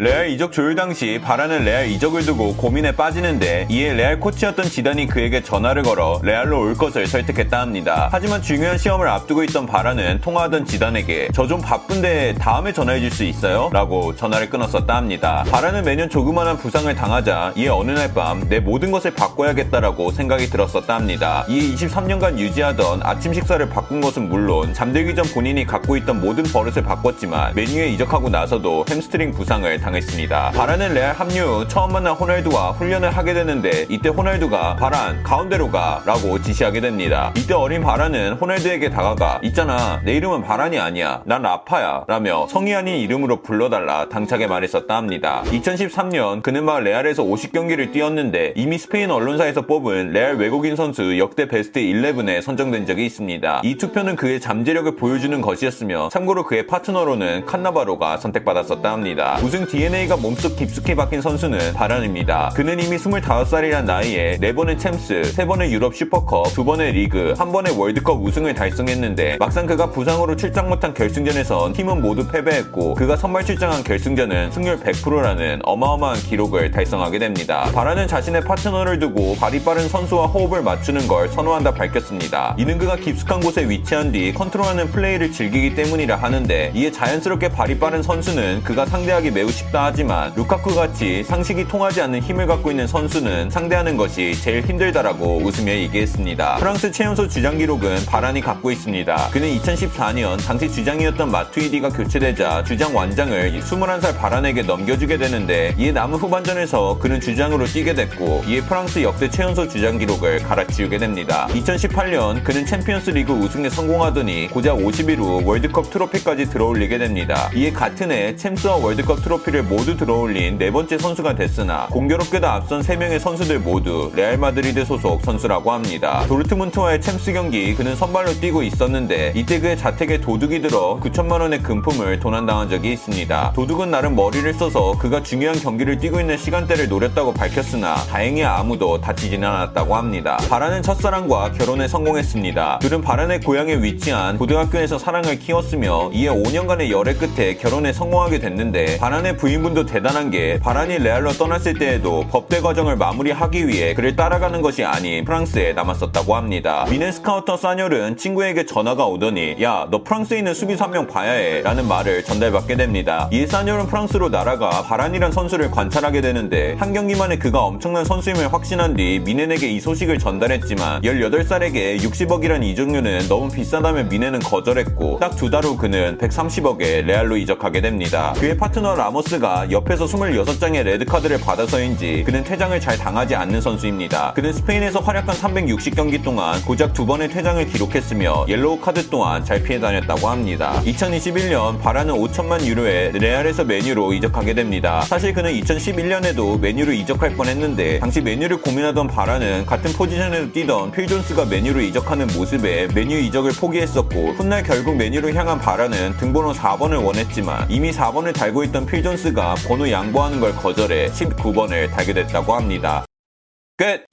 레알 이적 조율 당시 바란은 레알 이적을 두고 고민에 빠지는데 이에 레알 코치였던 지단이 그에게 전화를 걸어 레알로 올 것을 설득했다 합니다. 하지만 중요한 시험을 앞두고 있던 바란은 통화하던 지단에게 저 좀 바쁜데 다음에 전화해 줄 수 있어요? 라고 전화를 끊었었다 합니다. 바란은 매년 조그만한 부상을 당하자 이에 어느 날 밤 내 모든 것을 바꿔야겠다라고 생각이 들었었다 합니다. 이에 23년간 유지하던 아침 식사를 바꾼 것은 물론 잠들기 전 본인이 갖고 있던 모든 버릇을 바꿨지만 맨유에 이적하고 나서도 햄스트링 부상을 당했습니다. 바란은 레알 합류 후 처음 만난 호날두와 훈련을 하게 되는데 이때 호날두가 바란 가운데로 가 라고 지시하게 됩니다. 이때 어린 바란은 호날두에게 다가가 있잖아 내 이름은 바란이 아니야 난 라파야 라며 성이 아닌 이름으로 불러달라 당차게 말했었다 합니다. 2013년 그는 막 레알에서 50경기를 뛰었는데 이미 스페인 언론사에서 뽑은 레알 외국인 선수 역대 베스트 11에 선정된 적이 있습니다. 이 투표는 그의 잠재력을 보여주는 것이었으며 참고로 그의 파트너로는 칸나바로가 선택받았었다 합니다. 우승 DNA가 몸속 깊숙이 박힌 선수는 바란입니다. 그는 이미 25살이란 나이에 4번의 챔스, 3번의 유럽 슈퍼컵, 2번의 리그, 1번의 월드컵 우승을 달성했는데 막상 그가 부상으로 출장 못한 결승전에선 팀은 모두 패배했고 그가 선발 출장한 결승전은 승률 100%라는 어마어마한 기록을 달성하게 됩니다. 바란은 자신의 파트너를 두고 발이 빠른 선수와 호흡을 맞추는 걸 선호한다 밝혔습니다. 이는 그가 깊숙한 곳에 위치한 뒤 컨트롤하는 플레이를 즐기기 때문이라 하는데 이에 자연스럽게 발이 빠른 선수는 그가 상대하기 매우 쉽다 하지만 루카쿠 같이 상식이 통하지 않는 힘을 갖고 있는 선수는 상대하는 것이 제일 힘들다라고 웃으며 얘기했습니다. 프랑스 최연소 주장 기록은 바란이 갖고 있습니다. 그는 2014년 당시 주장이었던 마투이디가 교체되자 주장 완장을 21살 바란에게 넘겨주게 되는데 이에 남은 후반전에서 그는 주장으로 뛰게 됐고 이에 프랑스 역대 최연소 주장 기록을 갈아치우게 됩니다. 2018년 그는 챔피언스 리그 우승에 성공하더니 고작 50일 후 월드컵 트로피까지 들어올리게 됩니다. 이에 같은 해 챔스와 월드컵 트로피 를 모두 들어올린 네 번째 선수가 됐으나 공교롭게도 앞선 3명의 선수들 모두 레알 마드리드 소속 선수라고 합니다. 도르트문트와의 챔스 경기 그는 선발로 뛰고 있었는데 이때 그의 자택에 도둑이 들어 9천만 원의 금품을 도난당한 적이 있습니다. 도둑은 나름 머리를 써서 그가 중요한 경기를 뛰고 있는 시간대를 노렸다고 밝혔으나 다행히 아무도 다치지는 않았다고 합니다. 바란은 첫사랑과 결혼에 성공했습니다. 둘은 바란의 고향에 위치한 고등학교에서 사랑을 키웠으며 이에 5년간의 열애 끝에 결혼에 성공하게 됐는데 바란의 부인분도 대단한 게 바란이 레알로 떠났을 때에도 법대 과정을 마무리하기 위해 그를 따라가는 것이 아닌 프랑스에 남았었다고 합니다. 뮌헨 스카우터 사뇰은 친구에게 전화가 오더니 야 너 프랑스에 있는 수비수 한명 봐야 해 라는 말을 전달받게 됩니다. 이에 사뇰은 프랑스로 날아가 바란이란 선수를 관찰하게 되는데 한 경기만에 그가 엄청난 선수임을 확신한 뒤 뮌헨에게 이 소식을 전달했지만 18살에게 60억이란 이적료는 너무 비싸다며 뮌헨은 거절했고 딱 두 달 후 그는 130억에 레알로 이적하게 됩니다. 그의 파트너 라모스 가 옆에서 26장의 레드카드를 받아서인지 그는 퇴장을 잘 당하지 않는 선수입니다. 그는 스페인에서 활약한 360경기 동안 고작 두 번의 퇴장을 기록했으며 옐로우 카드 또한 잘 피해 다녔다고 합니다. 2021년 바란은 5천만 유로에 레알에서 맨유로 이적하게 됩니다. 사실 그는 2011년에도 맨유로 이적할 뻔했는데 당시 맨유를 고민하던 바란은 같은 포지션에서 뛰던 필 존스가 메뉴로 이적하는 모습에 메뉴 이적을 포기했었고 훗날 결국 메뉴로 향한 바라는 등번호 4번을 원했지만 이미 4번을 달고 있던 필 존스 가 번호 양보하는 걸 거절해 19번을 달게 됐다고 합니다. 끝!